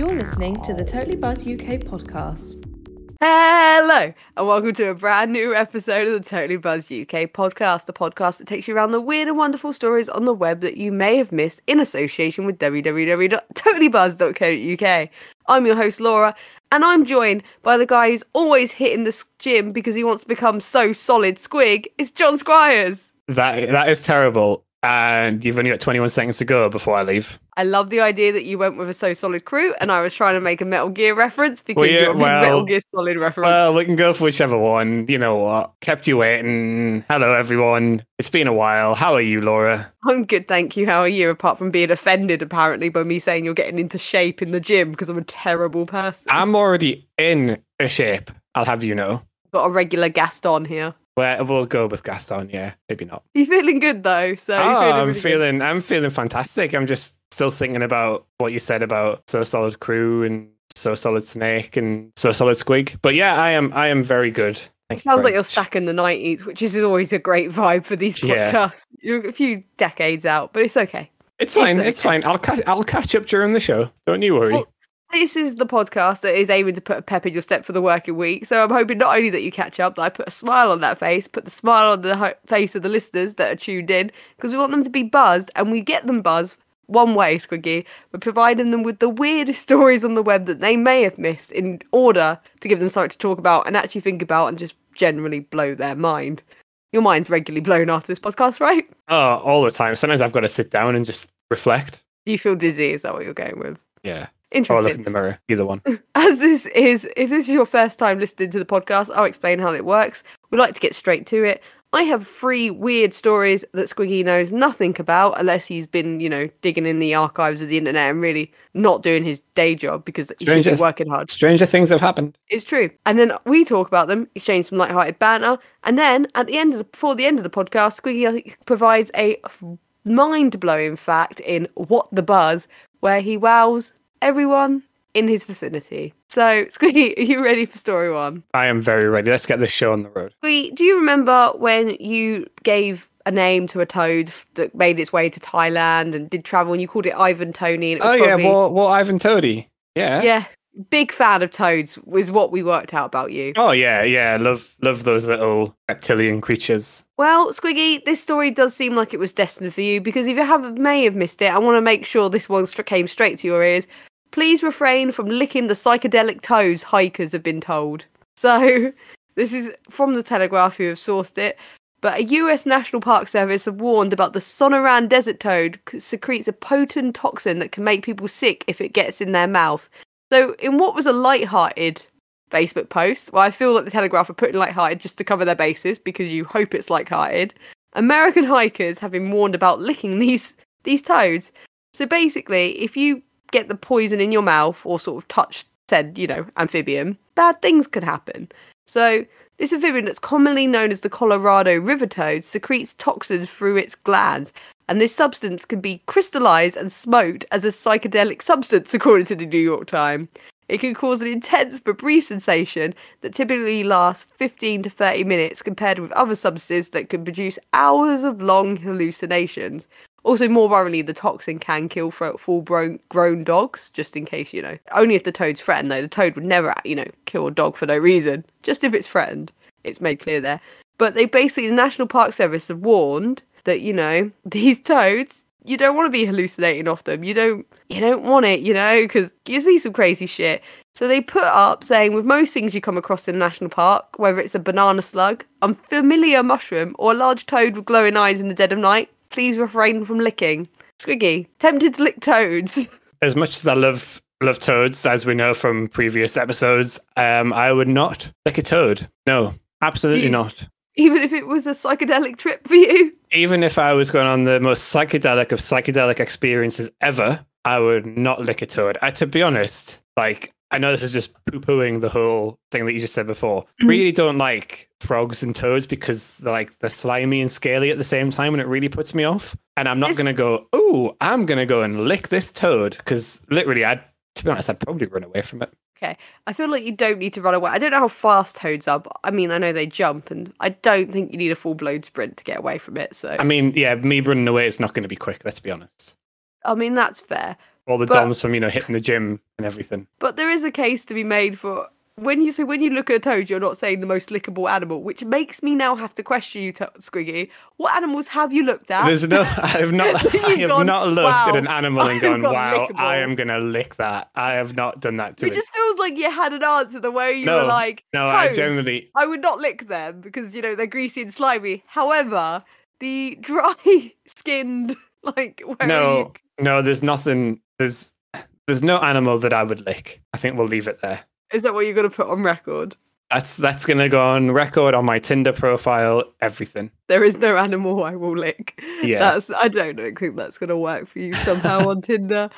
You're listening to the Totally Buzz UK podcast. Hello, and welcome to a brand new episode of the Totally Buzz UK podcast, the podcast that takes you around the weird and wonderful stories on the web that you may have missed in association with www.totallybuzz.co.uk. I'm your host, Laura, and I'm joined by the guy who's always hitting the gym because he wants to become so solid squig. It's John Squires. That that is terrible. And you've only got 21 seconds to go before I leave. I love the idea that you went with a So Solid crew, and I was trying to make a Metal Gear reference because Well, yeah, you're well- Metal Gear Solid reference. Well, we can go for whichever one. You know what? Kept you waiting. Hello, everyone. It's been a while. How are you, Laura? I'm good, thank you. How are you? Apart from being offended, apparently, by me saying you're getting into shape in the gym because I'm a terrible person. I'm already in a shape. I'll have you know. got a regular guest on here. Well, we'll go with Gaston. Yeah, maybe not. You're feeling good though? So Oh, feeling I'm really good? feeling. I'm feeling fantastic. I'm just still thinking about what you said about so solid crew and so solid snake and so solid squig. But yeah, I am. I am very good. Thank you Sounds very like you're stuck in the nineties, which is always a great vibe for these Yeah. podcasts. You're a few decades out, but it's okay. It's fine. It's It's, fine. I'll ca- I'll catch up during the show. Don't you worry. Well, This is the podcast that is aiming to put a pep in your step for the working week. So I'm hoping not only that you catch up, that I put a smile on that face, put the smile on the ho- face of the listeners that are tuned in, because we want them to be buzzed, and we get them buzzed one way, Squiggy. We're providing them with the weirdest stories on the web that they may have missed in order to give them something to talk about and actually think about and just generally blow their mind. Your mind's regularly blown after this podcast, right? oh, all the time. Sometimes I've got to sit down and just reflect. Do you feel dizzy? Is that what you're going with? Yeah. Or Interesting. look in the mirror. Either one. As this is, if this is your first time listening to the podcast, I'll explain how it works. We like to get straight to it. I have three weird stories that Squiggy knows nothing about, unless he's been, you know, digging in the archives of the internet and really not doing his day job because he should Stranger be working hard. Stranger things have happened. It's true. And then we talk about them, exchange some light-hearted banter, and then at the end of the, before the end of the podcast, Squiggy provides a mind-blowing fact in What the Buzz, where he wows everyone in his vicinity. So, Squiggy, are you ready for story one? I am very ready. Let's get this show on the road. Squiggy, do you remember when you gave a name to a toad that made its way to Thailand and did travel, and you called it Ivan Tony? And it was Oh yeah, probably- well, well, Ivan Toady. Yeah. yeah, big fan of toads was what we worked out about you. Oh yeah, yeah. Love, love those little reptilian creatures. Well, Squiggy, this story does seem like it was destined for you because if you have may have missed it, I want to make sure this one came straight to your ears. Please refrain from licking the psychedelic toes hikers have been told. So, this is from the Telegraph who have sourced it. But a US National Park Service have warned about the Sonoran desert toad secretes a potent toxin that can make people sick if it gets in their mouths. So, in what was a light-hearted Facebook post, well, I feel like the Telegraph are putting light-hearted just to cover their bases because you hope it's light-hearted. American hikers have been warned about licking these these toads. So basically, if you get the poison in your mouth or sort of touch said, you know, amphibian, bad things could happen. So this amphibian that's commonly known as the Colorado river toad secretes toxins through its glands, and this substance can be crystallized and smoked as a psychedelic substance, according to the New York Times. It can cause an intense but brief sensation that typically lasts 15 to 30 minutes compared with other substances that can produce hours of long hallucinations. Also, more worryingly, the toxin can kill full grown, dogs, just in case, you know. Only if the toad's threatened, though. The toad would never, you know, kill a dog for no reason, just if it's threatened. It's made clear there. But they basically, the National Park Service have warned that, you know, these toads, you don't want to be hallucinating off them. You don't, you don't want it, you know, because you see some crazy shit. So they put up saying with most things you come across in a national park, whether it's a banana slug, unfamiliar mushroom, or a large toad with glowing eyes in the dead of night, please refrain from licking. Squiggy, tempted to lick toads. As much as I love love toads, as we know from previous episodes, um, I would not lick a toad. No, absolutely you- not. Even if it was a psychedelic trip for you. Even if I was going on the most psychedelic of psychedelic experiences ever, I would not lick a toad. I, to be honest, like I know this is just poo-pooing the whole thing that you just said before. Mhm. Really don't like frogs and toads because they're like they're slimy and scaly at the same time, and it really puts me off. And I'm not This- gonna go. Oh, I'm gonna go and lick this toad because literally, I'd to be honest, I'd probably run away from it. Okay. I feel like you don't need to run away. I don't know how fast toads are, but I mean, I know they jump, and I don't think you need a full blown sprint to get away from it. So, I mean, yeah, me running away is not going to be quick. Let's be honest. I mean, that's fair. All the But- DOMs from you know hitting the gym and everything. But there is a case to be made for when you so when you look at a toad, you're not saying the most lickable animal, which makes me now have to question you, to- Squiggy. What animals have you looked at? There's no, I have not, I You've gone, not looked at an animal and gone, wow, I am gonna lick that. I have not done that to it it. just feels like you had an answer the way you No, were like, No, I generally, I would not lick them because you know they're greasy and slimy. However, the dry skinned, like where no, no. There's nothing. There's, there's no animal that I would lick. I think we'll leave it there. is that what you're gonna put on record? That's that's gonna go on record on my Tinder profile. Everything. There is no animal I will lick. Yeah. That's I don't think that's gonna work for you somehow on Tinder,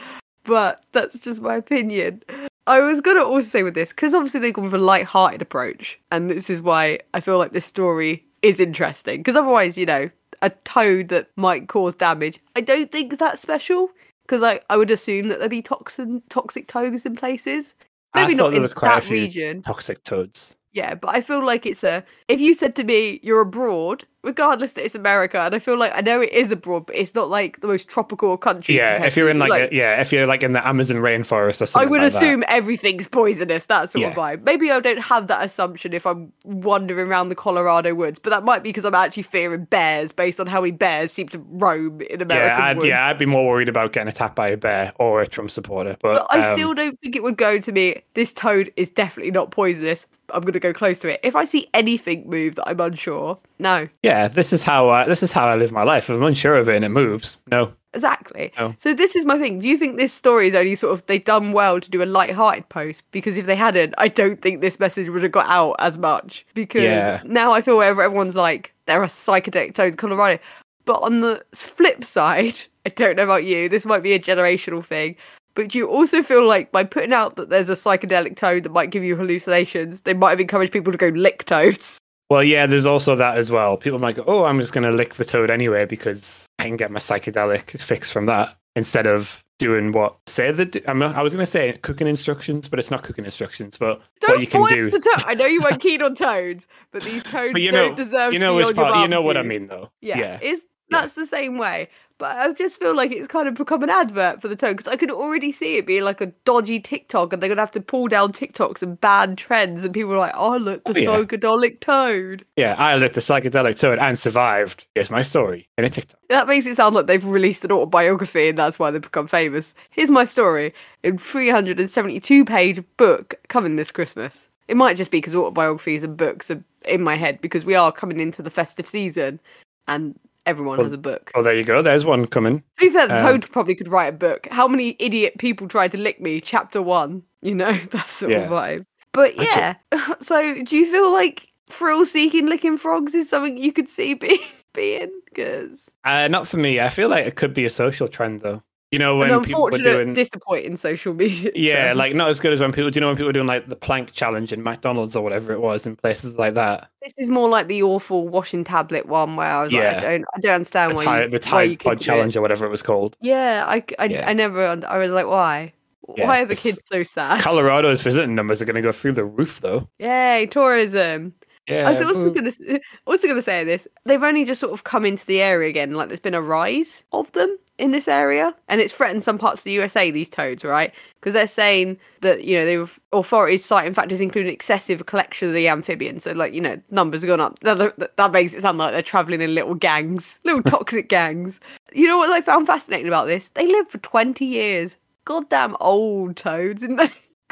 but that's just my opinion. I was gonna also say with this because obviously they've gone with a light-hearted approach, and this is why I feel like this story is interesting. Because otherwise, you know, a toad that might cause damage, I don't think that's special. Because I, I would assume that there'd be toxin toxic toads in places. Maybe not in was quite a that region. Toxic toads. Yeah, but I feel like it's a. If you said to me you're abroad, regardless that it's America, and I feel like I know it is abroad, but it's not like the most tropical country. Yeah, if you're in like, a, yeah, if you're like in the Amazon rainforest or something. I would like that. assume everything's poisonous. That sort of Yeah. vibe. Maybe I don't have that assumption if I'm wandering around the Colorado woods, but that might be because I'm actually fearing bears based on how many bears seem to roam in America. Yeah, I'd, woods. yeah, I'd be more worried about getting attacked by a bear or a Trump supporter. But, But I um, still don't think it would go to me. This toad is definitely not poisonous. I'm going to go close to it. If I see anything move that I'm unsure, no. yeah, this is how I, this is how I live my life. If I'm unsure of it and it moves, no. Exactly. Oh. So this is my thing. Do you think this story is only sort of they've done well to do a light-hearted post? Because if they hadn't, I don't think this message would have got out as much. Because Yeah. now I feel wherever everyone's like, there are psychedelic in Colorado. But on the flip side, I don't know about you, this might be a generational thing. But do you also feel like by putting out that there's a psychedelic toad that might give you hallucinations, they might have encouraged people to go lick toads? Well, yeah, there's also that as well. People might go, "Oh, I'm just going to lick the toad anyway because I can get my psychedelic fix from that," instead of doing what say the. I'm not, I was going to say cooking instructions, but it's not cooking instructions. But Don't what you can do. the toad. I know you weren't keen on toads, but these toads But you don't deserve you know part. You know what I mean, though. Yeah, yeah. yeah. that's the same way. But I just feel like it's kind of become an advert for the toad because I could already see it being like a dodgy TikTok, and they're gonna have to pull down TikToks and ban trends, and people are like, "Oh, look, the Oh, yeah. psychedelic toad." Yeah, I licked the psychedelic toad and survived. Here's my story in a TikTok. That makes it sound like they've released an autobiography, and that's why they've become famous. Here's my story in 372 page book coming this Christmas. It might just be because autobiographies and books are in my head because we are coming into the festive season, and everyone Well, has a book. Oh, there you go. There's one coming. To be fair, Um, Toad probably could write a book. How many idiot people tried to lick me? Chapter one. You know, that sort of vibe. But yeah. So do you feel like thrill seeking licking frogs is something you could see be, being? Because Uh, not for me. I feel like it could be a social trend, though. You know, when an people were unfortunate, doing. disappointing social media. Yeah, like not as good as when people. Do you know when people were doing like the plank challenge in McDonald's or whatever it was in places like that? this is more like the awful washing tablet one where I was like, I don't, I don't understand The why you, the Tide Pod do it. challenge or whatever it was called. Yeah, I, I, Yeah. I never, I was like, why? Yeah, Why are the kids so sad? Colorado's visiting numbers are going to go through the roof, though. Yay, tourism. Yeah. I was also going to also going to say this. They've only just sort of come into the area again. Like there's been a rise of them in this area, and it's threatened some parts of the USA. These toads, right? Because they're saying that you know the authorities citing factors including excessive collection of the amphibians. So like you know numbers have gone up. That, makes it sound like they're traveling in little gangs, little toxic gangs. You know what I found fascinating about this? They live for twenty years. Goddamn old toads, they.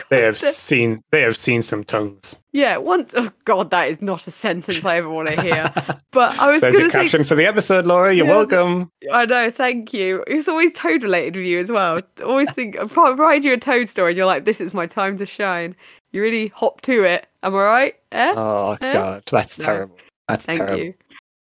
They have seen. They have seen some tongues. Yeah, once. Oh God, that is not a sentence I ever want to hear. But I was There's to say, caption for the episode, Laura. You're Yeah, welcome. I know, thank you. It's always toad related with you as well. Always think, I provide you a toad story, and you're like, "This is my time to shine." You really hop to it. Am I right? Eh? Oh Eh? God, that's No. terrible. That's Thank terrible. you.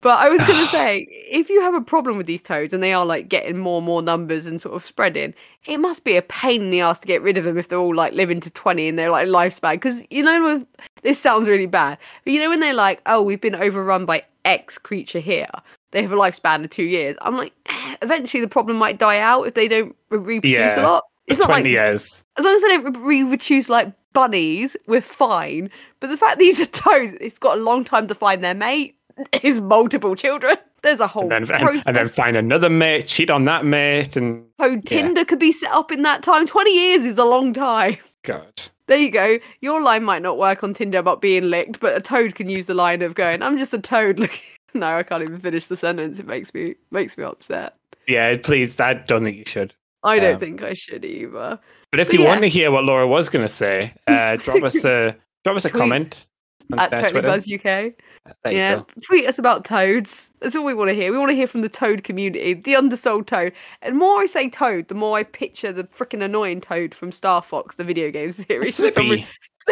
But I was going to say, if you have a problem with these toads and they are like getting more and more numbers and sort of spreading, it must be a pain in the ass to get rid of them if they're all like living to 20 and they're like lifespan. Because, you know, this sounds really bad, but you know, when they're like, oh, we've been overrun by X creature here, they have a lifespan of two years. I'm like, eh, eventually the problem might die out if they don't re- reproduce a lot. It's not Twenty like years. as long as they don't re- reproduce like bunnies, we're fine. But the fact these are toads, it's got a long time to find their mate. Is multiple children. There's a whole and then and, process. and then find another mate, cheat on that mate, and Toad yeah. Tinder could be set up in that time. 20 years is a long time. God. There you go. Your line might not work on Tinder about being licked, but a toad can use the line of going, "I'm just a toad." Look, no, I can't even finish the sentence. It makes me makes me upset. Yeah, please. I don't think you should. I don't Um, think I should either. But if But you yeah. want to hear what Laura was going to say, uh, drop us a drop us a Tweet comment on At Totally Twitter. Buzz UK. Yeah, go. tweet us about toads. That's all we want to hear. We want to hear from the toad community, the undersold toad. And the more I say toad, the more I picture the freaking annoying toad from Star Fox, the video game series. Slippy.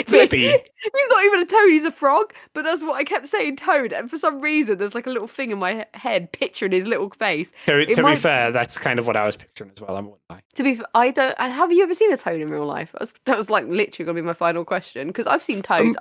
Slippy. he's not even a toad, he's a frog. But that's what I kept saying, toad. And for some reason, there's like a little thing in my he- head picturing his little face. To, to be fair, that's kind of what I was picturing as well. I won't lie. To be, fair, I don't. Have you ever seen a toad in real life? That was, that was like literally gonna be my final question because I've seen toads.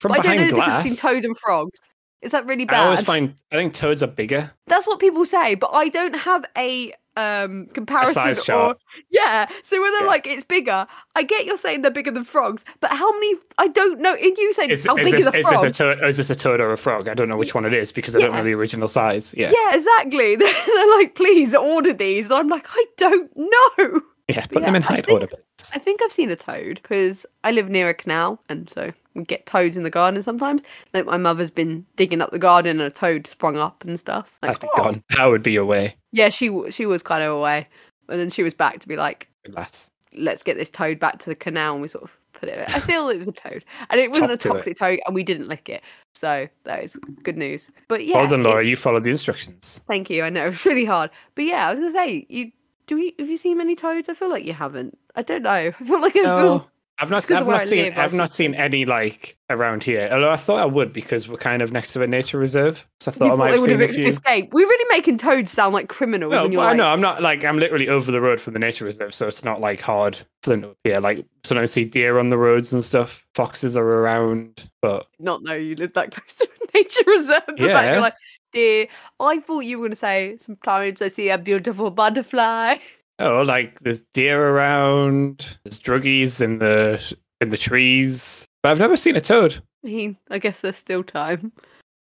From but I don't know the glass, difference between toad and frogs. Is that really bad? I always find I think toads are bigger. That's what people say, but I don't have a um comparison size or chart. yeah. So when they're Yeah. like it's bigger, I get you're saying they're bigger than frogs, but how many? I don't know. And you saying Is, how is big this, is a is frog? this a toad? Is this a toad or a frog? I don't know which one it is because I don't know the original size. Yeah, yeah, exactly. They're, like, please order these, and I'm like, I don't know. yeah. Put yeah, them in height order, please. I think I've seen a toad because I live near a canal, and so get toads in the garden sometimes. Like my mother's been digging up the garden, and a toad sprung up and stuff. Like, I'd be "Oh." gone. That would be your way, Yeah, she she was kind of away, and then she was back to be like, lass. let's get this toad back to the canal, and we sort of put it. I feel it was a toad, and it wasn't Top a to toxic toad, and we didn't lick it. So that is good news. But yeah, well done, Laura. You followed the instructions. Thank you. I know it's really hard, but yeah, I was gonna say you. Do we, have you seen many toads? I feel like you haven't. I don't know. I feel like I No, feel I've not. It's 'cause of I've not seen. I've not seen any like around here. Although I thought I would because we're kind of next to a nature reserve. So I thought you I might have seen a few. escaped. We're really making toads sound like criminals. No, but I like, know I'm not like I'm literally over the road from the nature reserve, so it's not like hard for them to appear. Like sometimes I see deer on the roads and stuff. Foxes are around, but not know you live that close to a nature reserve. Yeah. You're like, dear, I thought you were going to say sometimes I see a beautiful butterfly. oh, like there's deer around. There's druggies in the in the trees, but I've never seen a toad. I mean, I guess there's still time.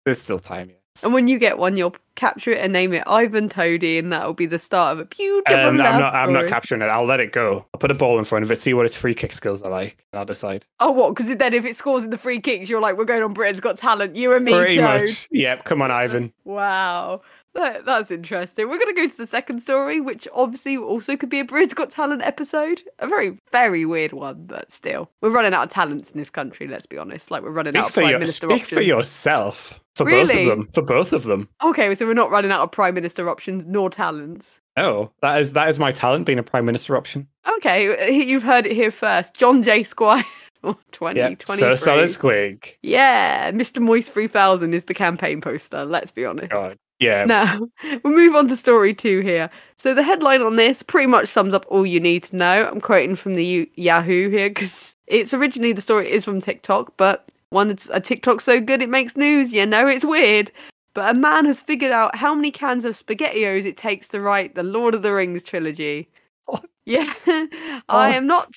There's still time. Yes. And when you get one, you'll capture it and name it Ivan Toady, and that'll be the start of a beautiful Um, I'm not. I'm not capturing it. I'll let it go. I'll put a ball in front of it. See what its free kick skills are like. And I'll decide. Oh, what? Because then if it scores in the free kicks, you're like, we're going on Britain's Got Talent. You and me, Pretty Toad. much. Yep. Come on, Ivan. Wow. That, that's interesting. We're going to go to the second story, which obviously also could be a Britain's Got Talent episode. A very, very weird one, but still. We're running out of talents in this country, let's be honest. Like, we're running Speak out of Prime your, Minister speak options. for yourself. For both of them. For both of them. Okay, so we're not running out of Prime Minister options nor talents. Oh, that is that is my talent, being a prime minister option. Okay, you've heard it here first. John J. Squire. Yeah. 2023. So solid squig. Yeah, Mr. Moist 3000 is the campaign poster, let's be honest. God. Yeah. Now, we'll move on to story two here. So, the headline on this pretty much sums up all you need to know. I'm quoting from the U- Yahoo here because it's originally the story is from TikTok, but one that's a TikTok so good it makes news. You know, it's weird. But a man has figured out how many cans of SpaghettiOs it takes to write the Lord of the Rings trilogy. What? Yeah, I am not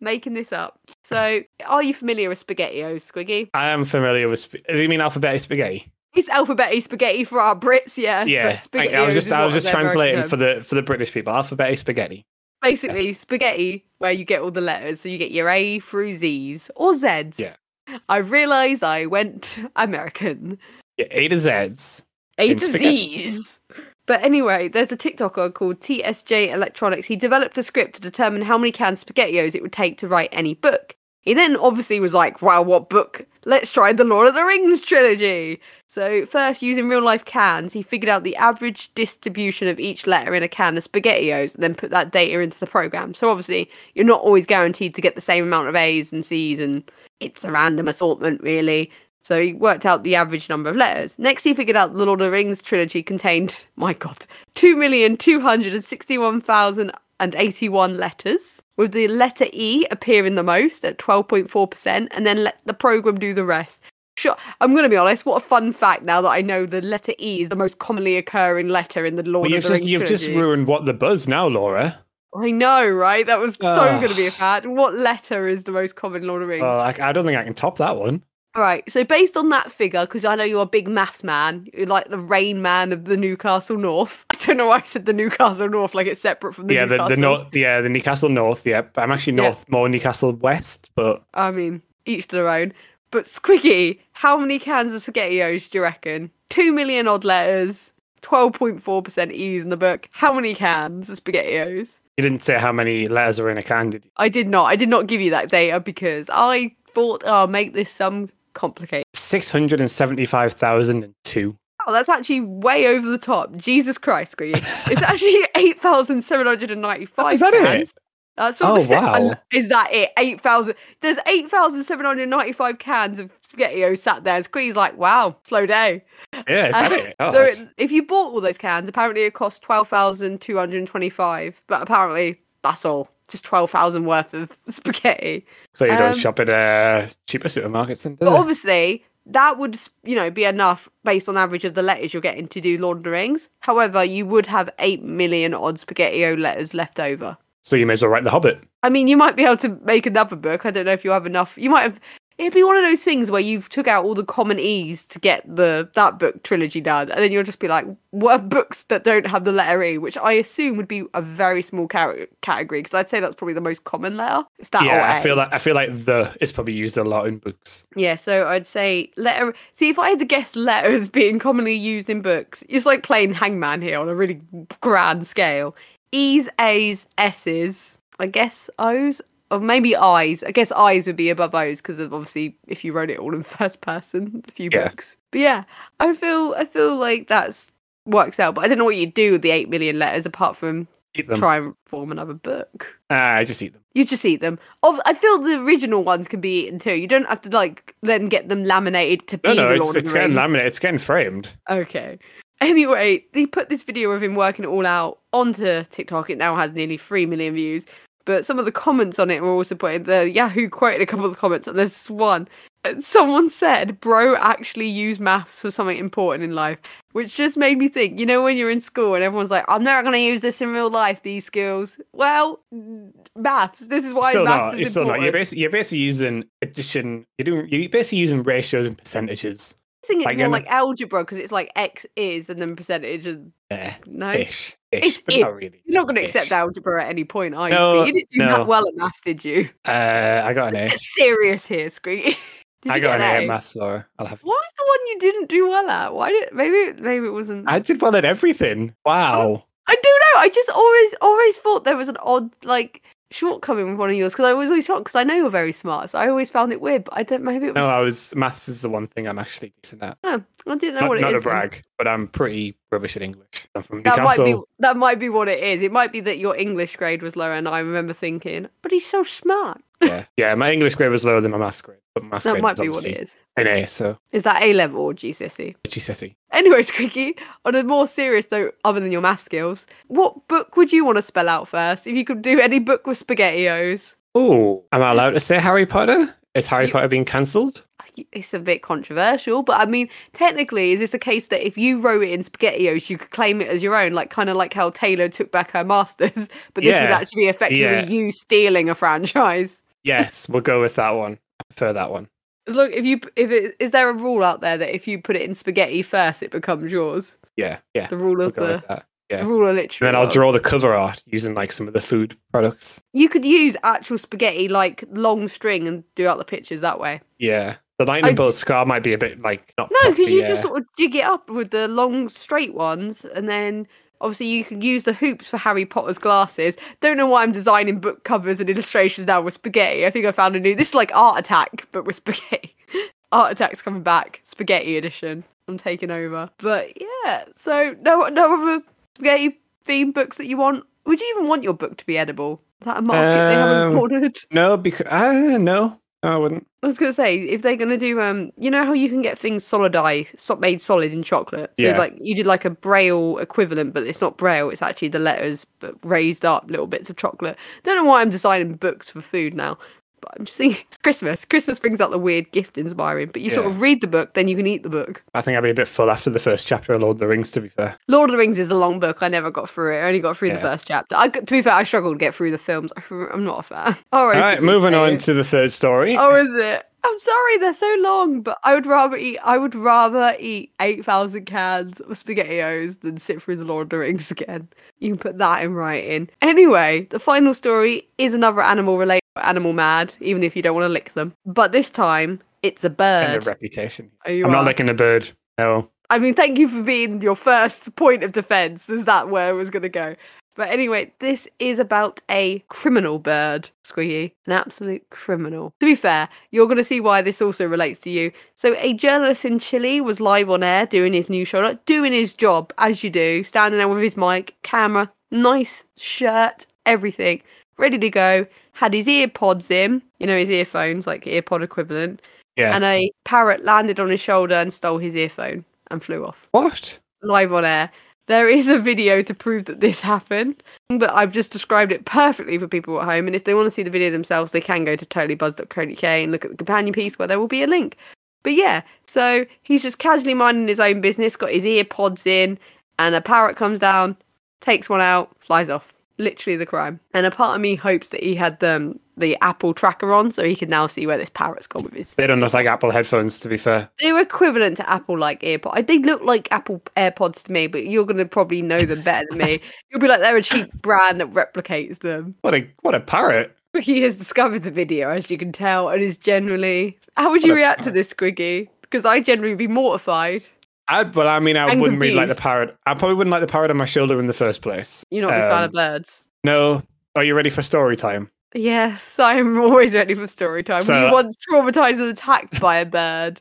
making this up. So, are you familiar with SpaghettiOs, Squiggy? I am familiar with. Sp- Does he mean alphabetic spaghetti? It's alphabetic spaghetti for our Brits, yeah. Yeah. but I, I was just I was just American translating for the for the British people. Alphabetic spaghetti. Basically, Yes. spaghetti, where you get all the letters. So you get your A through Z's or Z's. Yeah. I realised I went American. Yeah, A to Z's. A to spaghetti. Z's. But anyway, there's a TikToker called TSJ Electronics. He developed a script to determine how many cans of SpaghettiOs it would take to write any book. He then obviously was like, wow, what book? Let's try the Lord of the Rings trilogy. So, first, using real life cans, he figured out the average distribution of each letter in a can of SpaghettiOs and then put that data into the program. So, obviously, you're not always guaranteed to get the same amount of A's and C's, and it's a random assortment, really. So, he worked out the average number of letters. Next, he figured out the Lord of the Rings trilogy contained, my God, 2,261,081 letters, with the letter E appearing the most at 12.4%, and then let the program do the rest. Sure, I'm going to be honest. What a fun fact! Now that I know the letter E is the most commonly occurring letter in the Lord Well, of you've the just Rings you've just ruined what the buzz now, Laura. I know, right? That was so going to be a fact. What letter is the most common Lord of the Rings? Well, I, I don't think I can top that one. All right. So based on that figure, because I know you're a big maths man, you're like the rain man of the Newcastle North. I don't know why I said the Newcastle North, like it's separate from the yeah, the, Newcastle. the north, yeah, the Newcastle North. Yeah, I'm actually Yeah. north, more Newcastle West, but I mean, each to their own. But Squiggy, how many cans of SpaghettiOs do you reckon? Two million odd letters, 12.4% E's in the book. How many cans of SpaghettiOs? you didn't say how many letters are in a can, did you? I did not. I did not give you that data because I thought, oh, make this some complicated. Six hundred and seventy-five thousand and two. Oh, that's actually way over the top. Jesus Christ, Squiggy. It's actually 8,795 Is that it? cans. That's what Oh, it wow. Is that it? 8,000. There's 8,795 cans of SpaghettiOs sat there. Squiggy's like, wow, slow day. Yeah, is that Uh, it? Oh, so it, if you bought all those cans, apparently it cost 12,225. But apparently that's all. Just 12,000 worth of spaghetti. so you don't um, shop at uh, cheaper supermarkets do But they? obviously, that would, you know, be enough based on average of the letters you're getting to do Lord of the Rings. However, you would have 8 million odd Spaghettio letters left over. So you may as well write The Hobbit. I mean, you might be able to make another book. I don't know if you have enough. You might have. It'd be one of those things where you've took out all the common E's to get the that book trilogy done, and then you'll just be like, what are books that don't have the letter E? Which I assume would be a very small car- category because I'd say that's probably the most common letter. It's that or yeah, I feel like I feel like the is probably used a lot in books. Yeah, so I'd say letter. See, if I had to guess letters being commonly used in books, it's like playing Hangman here on a really grand scale. E's, A's, S's. I guess O's, or maybe eyes. I guess eyes would be above O's because obviously if you wrote it all in first person, a few Yeah. books. But yeah, I feel I feel like that's works out. But I don't know what you'd do with the eight million letters apart from try and form another book. Ah, I just eat them. You just eat them. I feel the original ones can be eaten too. You don't have to like then get them laminated to be No, no, the it's, Lord it's getting laminated. It's getting framed. Okay. Anyway, they put this video of him working it all out onto TikTok. It now has nearly three million views. But some of the comments on it were also put in. the Yahoo quoted a couple of the comments, and there's this one. Someone said, "Bro, actually use maths for something important in life," which just made me think. You know, when you're in school and everyone's like, "I'm never going to use this in real life." These skills. Well, maths. This is why still maths not. is You're still not. You're basically, you're basically using addition. You're doing. You're basically using ratios and percentages. I think it's like, more like algebra because it's like x is and then percentage and Yeah, no. ish, It's ish, but it. not really. You're not going to accept algebra at any point, are you? No, You didn't do no. that well at maths, did you? Uh, I got an A. Serious here, Squeak. Did I got get an A at maths, so I'll have. What was the one you didn't do well at? Why did maybe maybe it wasn't? I did well at everything. Wow. I don't know. I just always always thought there was an odd like shortcoming with one of yours because I was always shocked because I know you're very smart, so I always found it weird. But I don't. Maybe it was. No, I was maths is the one thing I'm actually decent at. Oh, I didn't know Not, what it not is. a then. brag, but I'm pretty rubbish at English. That might be that might be what it is. It might be that your English grade was lower, and I remember thinking, but he's so smart. Yeah, yeah. My English grade was lower than my maths grade, but my maths That grade might be what it is. an A. So Is that A level or GCSE? GCSE. Anyway, Squeaky, on a more serious note, other than your math skills, what book would you want to spell out first? If you could do any book with SpaghettiOs, Oh, am I allowed to say Harry Potter? Is Harry You- Potter being cancelled? it's a bit controversial, but I mean, technically, is this a case that if you wrote it in SpaghettiOs, you could claim it as your own, like kind of like how Taylor took back her masters, but this would actually be effectively yeah. you stealing a franchise. Yes, we'll go with that one. I prefer that one. Look, if you if it is there a rule out there that if you put it in spaghetti first, it becomes yours? Yeah, yeah. The rule We'll of the. Yeah. the rule of And literature. then I'll draw the cover art using like some of the food products. You could use actual spaghetti like long string and do out the pictures that way. Yeah. The lightning bolt scar might be a bit like not No, because you yeah. just sort of jig it up with the long straight ones, and then obviously you can use the hoops for Harry Potter's glasses. Don't know why I'm designing book covers and illustrations now with spaghetti. I think I found a new. This is like Art Attack, but with spaghetti. Art Attack's coming back, spaghetti edition. I'm taking over. But yeah, so no, no other spaghetti themed books that you want. Would you even want your book to be edible? Is that a market they haven't Um, cornered? No, because uh, no, I wouldn't. I was gonna say if they're gonna do um, you know how you can get things solidi, so- made solid in chocolate. So Yeah. like you did like a braille equivalent, but it's not braille. It's actually the letters, but raised up little bits of chocolate. Don't know why I'm designing books for food now, but I'm just thinking it's Christmas. Christmas brings out the weird gift inspiring. But you sort of read the book, then you can eat the book. I think I'd be a bit full after the first chapter of Lord of the Rings. To be fair, Lord of the Rings is a long book. I never got through it. I only got through the first chapter. I, to be fair, I struggled to get through the films. I'm not a fan. All right, all right. Moving on to the third story. Oh, is it? I'm sorry, they're so long, but I would rather eat. I would rather eat eight thousand cans of spaghettios than sit through the Lord of the Rings again. You can put that in writing. Anyway, the final story is another animal related, animal mad, even if you don't want to lick them. But this time, it's a bird. And bird. a reputation. Oh, you I'm not licking a bird. No. I mean, thank you for being your first point of defense. Is that where I was going to go? But anyway, this is about a criminal bird, Squiggy. An absolute criminal. To be fair, you're going to see why this also relates to you. So, a journalist in Chile was live on air doing his news show, like doing his job, as you do, standing there with his mic, camera, nice shirt, everything, ready to go. Had his ear pods in, you know, his earphones, like earpod equivalent. Yeah. And a parrot landed on his shoulder and stole his earphone and flew off what? live on air. There is a video to prove that this happened, but I've just described it perfectly for people at home. And if they want to see the video themselves, they can go to totallybuzz.co.uk and look at the companion piece where there will be a link. But yeah, so he's just casually minding his own business, got his ear pods in, and a parrot comes down, takes one out, flies off. Literally the crime. And a part of me hopes that he had the, the Apple tracker on so he can now see where this parrot's gone with his They don't look like Apple headphones, to be fair. they're equivalent to Apple like AirPods. They look like Apple AirPods to me, but you're gonna probably know them better than me. You'll be like they're a cheap brand that replicates them. What a what a parrot. Squiggy has discovered the video, as you can tell, and is generally. How would you react to this, Squiggy? Because I generally be mortified. I, well, I mean, I wouldn't really like the parrot. I probably wouldn't like the parrot on my shoulder in the first place. You're not a big fan of Um, birds. No. Are you ready for story time? Yes, I'm always ready for story time. So- you once traumatized and attacked by a bird?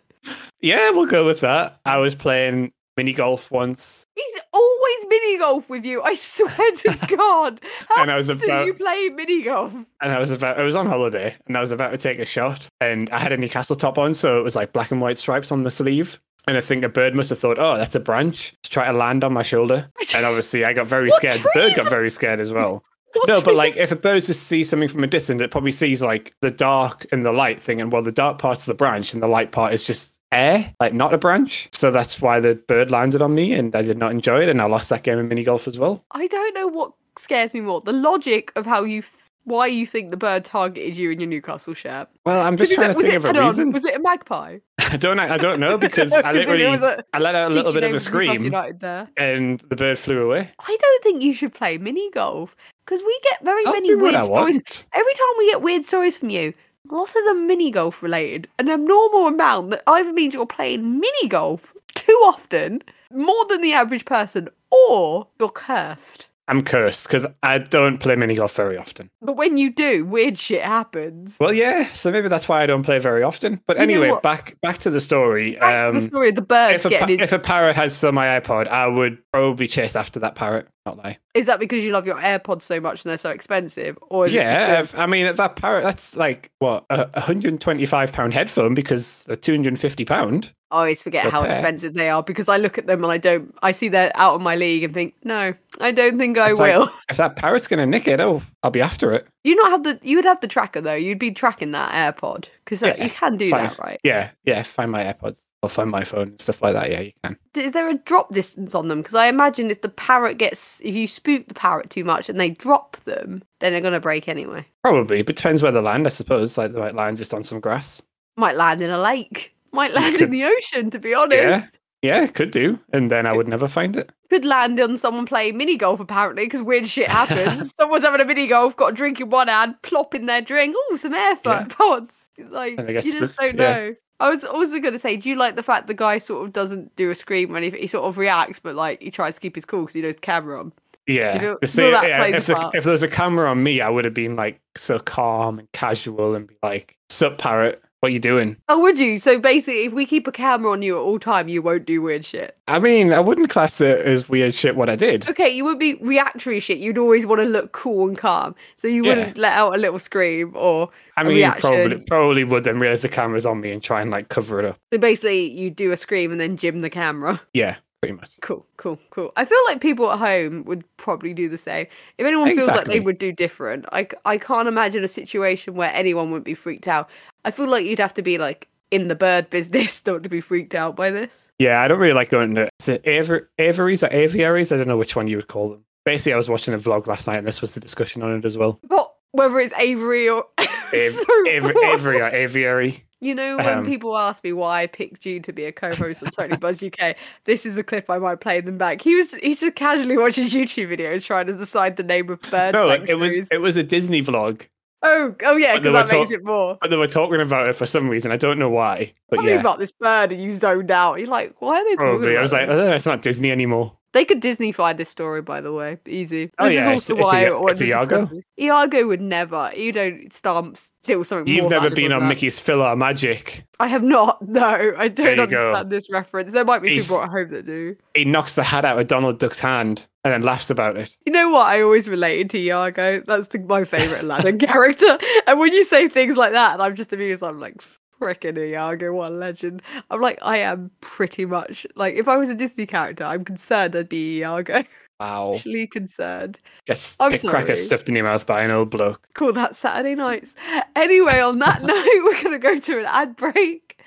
Yeah, we'll go with that. I was playing mini golf once, He's always mini golf with you. I swear to God. How And I was about- do you play mini golf? and I was about I was on holiday, and I was about to take a shot, and I had a Newcastle top on, so it was like black and white stripes on the sleeve. And I think a bird must have thought, "Oh, that's a branch." To try to land on my shoulder, and obviously I got very scared. The bird got very scared as well. No, but like if a bird just sees something from a distance, it probably sees like the dark and the light thing, and well, the dark part's of the branch, and the light part is just air, like not a branch. So that's why the bird landed on me, and I did not enjoy it, and I lost that game of mini golf as well. I don't know what scares me more: the logic of how you, f- why you think the bird targeted you in your Newcastle shirt. Well, I'm just trying to think it, of a reason. was it a magpie? I don't, I don't know because I literally a I let out a little bit of a scream, there. and the bird flew away. I don't think you should play mini golf because we get very I'll many weird stories. Every time we get weird stories from you, lots of them mini golf related, an abnormal amount that either means you're playing mini golf too often, more than the average person, or you're cursed. I'm cursed because I don't play mini golf very often. But when you do, weird shit happens. Well, yeah, so maybe that's why I don't play very often. But You anyway, back back to the story. Back to the Um, story of the bird if a, pa- if a parrot has still my iPod, I would probably chase after that parrot. Not lie. Is that because you love your AirPods so much and they're so expensive? Or is Yeah, because- I mean that parrot. That's like what a 125 pound headphone because they're 250 pound. I always forget how pair. expensive they are because I look at them and I don't. I see they're out of my league and think, no, I don't think I It's like- will. If that parrot's gonna nick it, oh, I'll be after it. You not have the. You would have the tracker though. You'd be tracking that AirPod because Yeah, you can do fine. that, right? Yeah, yeah. Find my AirPods. Or find my phone and stuff like that. Yeah, you can. Is there a drop distance on them? Because I imagine if the parrot gets, if you spook the parrot too much and they drop them, then they're gonna break anyway. Probably, but depends where they land. I suppose. Like they might land just on some grass. Might land in a lake. Might land in the ocean. To be honest. Yeah. Yeah, could do, and then I would never find it. could land on someone playing mini golf apparently because weird shit happens. Someone's having a mini golf, got a drink in one hand, plop in their drink. Oh, some air Yeah. pods. Like you just don't yeah. know. I was also going to say, do you like the fact the guy sort of doesn't do a scream when he, he sort of reacts, but like he tries to keep his cool because he knows the camera on. Yeah. feel- You feel see, that yeah, plays if, the, if there was a camera on me, I would have been like so calm and casual and be like, "Sup, parrot? What are you doing?" Oh, would you? So basically, if we keep a camera on you at all time, you won't do weird shit. I mean, I wouldn't class it as weird shit. What I did. Okay, you would be reactory shit. You'd always want to look cool and calm, so you Yeah. wouldn't let out a little scream or. I mean, probably probably would then realize the camera's on me and try and like cover it up. So basically, you do a scream and then jim the camera. Yeah, pretty much. Cool, cool, cool. I feel like people at home would probably do the same. If anyone feels like they would do different, I, I can't imagine a situation where anyone would be freaked out. I feel like you'd have to be like in the bird business not to be freaked out by this. Yeah, I don't really like going to is it aver- aviaries or aviaries. I don't know which one you would call them. Basically, I was watching a vlog last night, and this was the discussion on it as well. But whether it's Avery or Av- So Av- what? Avery or aviary. You know, when Um, people ask me why I picked you to be a co-host on Totally Buzz UK, this is the clip I might play them back. He was he's just casually watching YouTube videos trying to decide the name of bird No, it was it was a Disney vlog, Oh, oh yeah, because that makes it more. but they were talking about it for some reason. I don't know why, but Tell me yeah, about this bird, and you zoned out. You're like, why are they talking probably. I was like, oh, it's not Disney anymore. They could Disney-fy this story, by the way. Easy. Oh, yeah, is also it's why Ya- I wanted it's Iago? Iago would never. You don't stamp steal something You've never been on that. Mickey's PhilharMagic. I have not. No, I don't you go. understand this reference. There might be He's- people at home that do. He knocks the hat out of Donald Duck's hand and then laughs about it. You know what? I always related to Iago. That's the, my favourite Aladdin character. And when you say things like that, I'm just amused, I'm like, frickin' Iago, what a legend. I'm like, I am pretty much like, if I was a Disney character, I'm concerned I'd be Iago. Wow. Actually concerned. Gets I'm get cracker sorry. stuffed in your mouth by an old bloke. Call that Saturday nights. Anyway, on that note, we're gonna go to an ad break.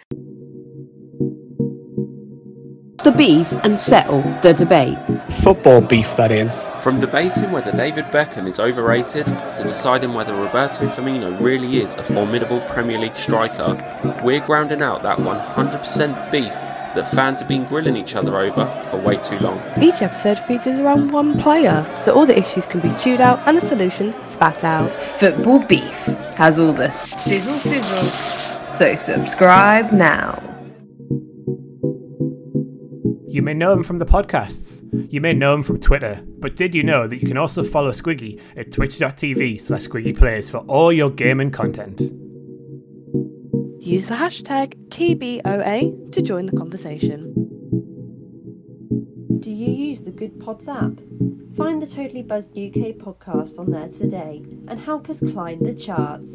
The beef and settle the debate. Football beef, that is. From debating whether David Beckham is overrated to deciding whether Roberto Firmino really is a formidable Premier League striker, we're grounding out that 100% beef that fans have been grilling each other over for way too long. Each episode features around one player, so all the issues can be chewed out and the solution spat out. Football Beef has all the sizzle sizzle, so subscribe now. You may know him from the podcasts. You may know him from Twitter. But did you know that you can also follow Squiggy at twitch.tv slash squiggyplays for all your gaming content? Use the hashtag TBOA to join the conversation. Do you use the Goodpods app? Find the Totally Buzzed UK podcast on there today and help us climb the charts.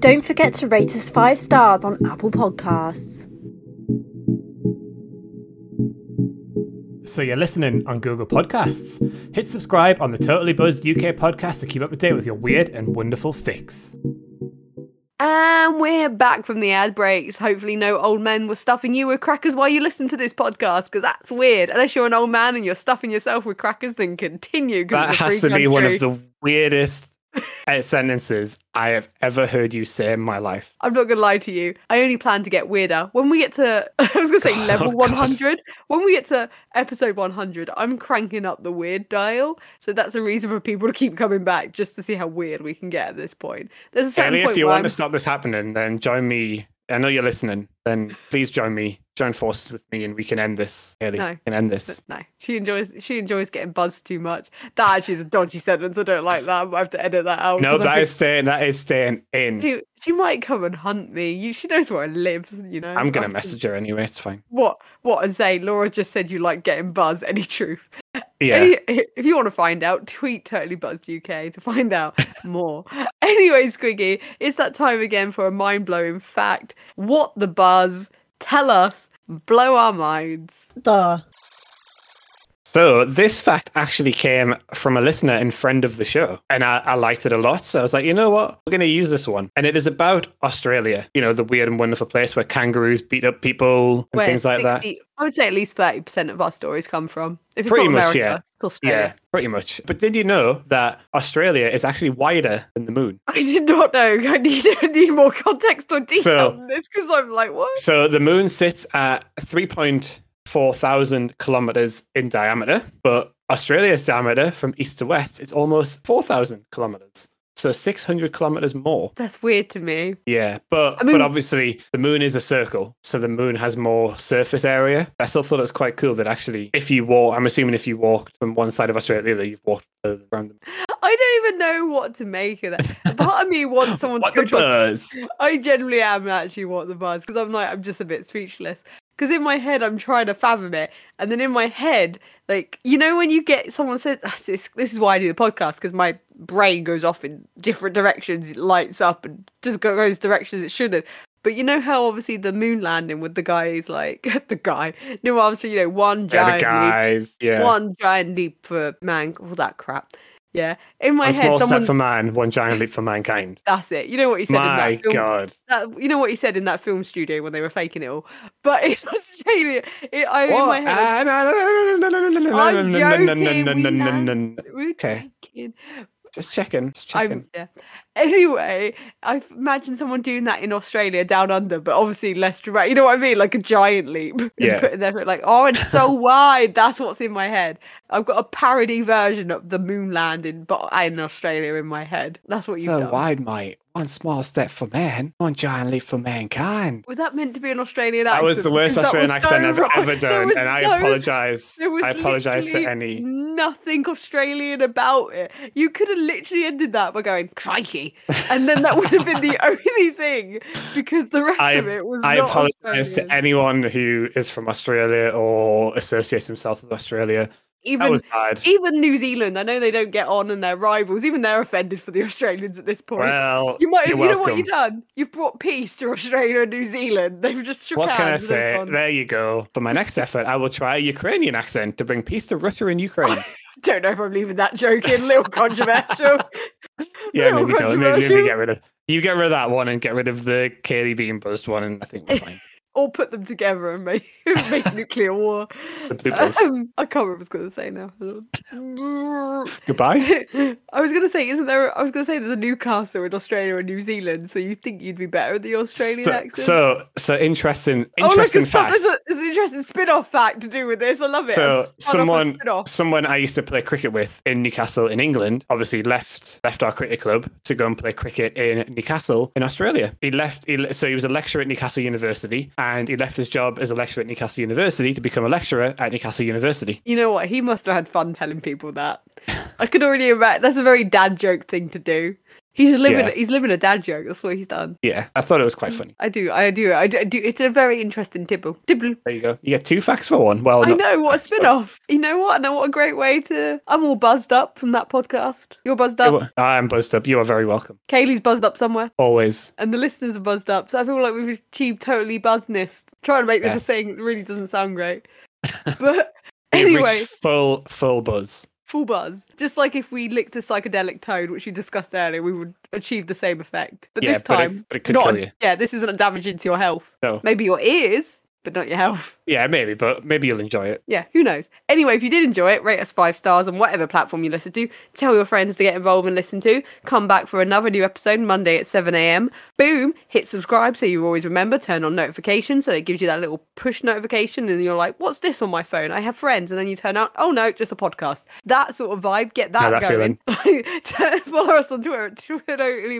Don't forget to rate us five stars on Apple Podcasts. So you're listening on Google Podcasts. Hit subscribe on the Totally Buzzed UK podcast to keep up to date with your weird and wonderful fix. And we're back from the ad breaks. Hopefully, no old men were stuffing you with crackers while you listen to this podcast, because that's weird. Unless you're an old man and you're stuffing yourself with crackers, then continue. 'cause That it's a has free to be one of the weirdest sentences I have ever heard you say in my life. I'm not gonna lie to you. I only plan to get weirder. When we get to, I was gonna say God, level oh, God. 100. When we get to episode 100, I'm cranking up the weird dial. So that's a reason for people to keep coming back just to see how weird we can get at this point. There's a certain Ellie, point if you want I'm- to stop this happening, then join me. I know you're listening. Then please join me. Join forces with me, and we can end this. Ellie, No. we can end this. No, she enjoys she enjoys getting buzzed too much. That actually is a dodgy sentence. I don't like that. I have to edit that out. No, that think is staying. That is staying in. She, she might come and hunt me. You, she knows where I live. You know. I'm gonna I've- message her anyway. It's fine. What? What? And say Laura just said you like getting buzzed. Any truth? Yeah. Any, if you want to find out, tweet Totally Buzzed UK to find out more. anyway, Squiggy, it's that time again for a mind blowing fact. What the buzz? Tell us. Blow our minds. Duh. So this fact actually came from a listener and friend of the show, and I, I liked it a lot. So I was like, you know what, we're going to use this one, and it is about Australia. You know, the weird and wonderful place where kangaroos beat up people and where things like 60, that. I would say at least thirty percent of our stories come from. If it's pretty not much, America, yeah, yeah, pretty much. But did you know that Australia is actually wider than the moon? I did not know. I need, I need more context or detail so, on this because I'm like, what? So the moon sits at three point 4,000 kilometers in diameter, but Australia's diameter from east to west is almost 4,000 kilometers. So 600 kilometers more. That's weird to me. Yeah, but I mean, but obviously the moon is a circle, so the moon has more surface area. I still thought it was quite cool that actually, if you walk, I'm assuming if you walked from one side of Australia to the other, you've walked around the moon. I don't even know what to make of that. Part of me wants someone to go the Australia. I generally am actually what the buzz because I'm like I'm just a bit speechless. Because in my head I'm trying to fathom it, and then in my head, like you know when you get someone says ah, this, this is why I do the podcast because my brain goes off in different directions, it lights up and just go- goes directions it shouldn't. But you know how obviously the moon landing with the guy is like the guy, Neil Armstrong, you know, one giant guys. Yeah. leap, one giant leap for man, all that crap. Yeah, in my head, small someone... step for man, one giant leap for mankind. That's it. You know what he said. My in that film, God. That, you know what he said in that film studio when they were faking it all. But it's Australia. It, I what? in my head. I'm joking. We okay. joking. Just checking. Just checking. yeah. Anyway, I imagine someone doing that in Australia down under, but obviously less dramatic. You know what I mean? Like a giant leap. Yeah. Putting their foot like, oh, it's so wide. That's what's in my head. I've got a parody version of the moon landing, but in Australia in my head. That's what you've So done. wide, mate. One small step for man, one giant leap for mankind. Was that meant to be an Australian accent? That was the worst Australian accent so I've wrong. ever done, and I no- apologize. I apologize to any. nothing Australian about it. You could have literally ended that by going crikey, and then that would have been the only thing because the rest I- of it was I not apologize Australian. to anyone who is from Australia or associates himself with Australia. Even even New Zealand, I know they don't get on and they're rivals. Even they're offended for the Australians at this point. Well, you might, you know what you've done? You've brought peace to Australia and New Zealand. They've just shook What can I say? gone, There you go. For my next effort, I will try a Ukrainian accent to bring peace to Russia and Ukraine. Don't know if I'm leaving that joke in. Little controversial. Yeah, Little maybe don't. Maybe, maybe controversial. get rid of. You get rid of that one and get rid of the Kaylee Bean buzzed one, and I think we're fine. Or put them together and make, make nuclear war. The blue buzz. Um, I can't remember what I was going to say now. Goodbye. I was going to say, isn't there? I was going to say there's a Newcastle in Australia and New Zealand, so you think you'd be better at the Australian So, accent? so, so interesting. oh, look, Interesting it's some- fact. there's, a, interesting spin-off fact to do with this. I love it. So I've spun off a someone, someone I used to play cricket with in Newcastle in England, obviously left left our cricket club to go and play cricket in Newcastle in Australia. He left. He, so he was a lecturer at Newcastle University, and he left his job as a lecturer at Newcastle University to become a lecturer at Newcastle University. You know what? He must have had fun telling people that. I could already imagine. That's a very dad joke thing to do. He's living. Yeah. He's living a dad joke. That's what he's done. Yeah, I thought it was quite funny. I do. I do. I do. It's a very interesting tibble. Tibble. There you go. You get two facts for one. Well, I know what a spin off. You know what? And what a great way to. I'm all buzzed up from that podcast. You're buzzed up. I'm buzzed up. You are very welcome. Kaylee's buzzed up somewhere, Always. and the listeners are buzzed up. So I feel like we've achieved totally buzzness. Trying to make this Yes. a thing really doesn't sound great. But anyway, full full buzz. Full buzz. Just like if we licked a psychedelic toad, which we discussed earlier, we would achieve the same effect. But Yeah, this but it- time, but it could not kill you. Yeah, this isn't a damage into your health. No. Maybe your ears, but not your health. Yeah, maybe, but maybe you'll enjoy it. Yeah, who knows? Anyway, if you did enjoy it, rate us five stars on whatever platform you listen to. Tell your friends to get involved and listen to. Come back for another new episode Monday at 7 a.m. Boom, hit subscribe so you always remember. Turn on notifications so it gives you that little push notification, and you're like, "What's this on my phone? I have friends." And then you turn out, "Oh no, just a podcast." That sort of vibe. Get that, that going. Follow us on Twitter at Totally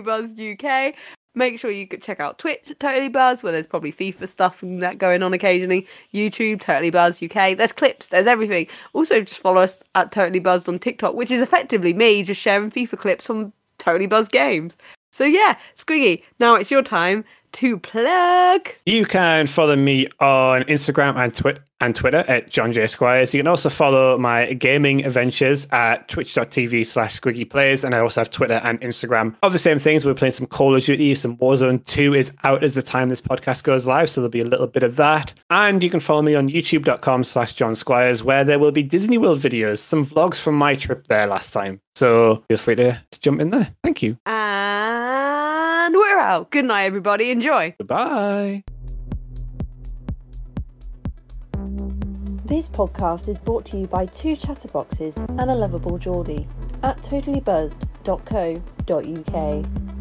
UK. Make sure you check out Twitch Totally Buzz, where there's probably FIFA stuff and that going on occasionally. YouTube, Totally Buzz UK. There's clips, there's everything. Also, just follow us at Totally Buzzed on TikTok, which is effectively me just sharing FIFA clips from Totally Buzz games. So yeah, Squiggy, now it's your time to plug. You can follow me on Instagram and, Twi- and Twitter at John J. Squires. You can also follow my gaming adventures at twitch.tv slash squiggy plays. And I also have Twitter and Instagram of the same things. We're playing some Call of Duty. Some Warzone 2 is out as the time this podcast goes live. So there'll be a little bit of that. And you can follow me on youtube.com slash John Squires, where there will be Disney World videos, some vlogs from my trip there last time. So feel free to, to jump in there. Thank you. We're out. Good night, everybody. Enjoy. Goodbye. This podcast is brought to you by two chatterboxes and a lovable Geordie at totallybuzzed.co.uk.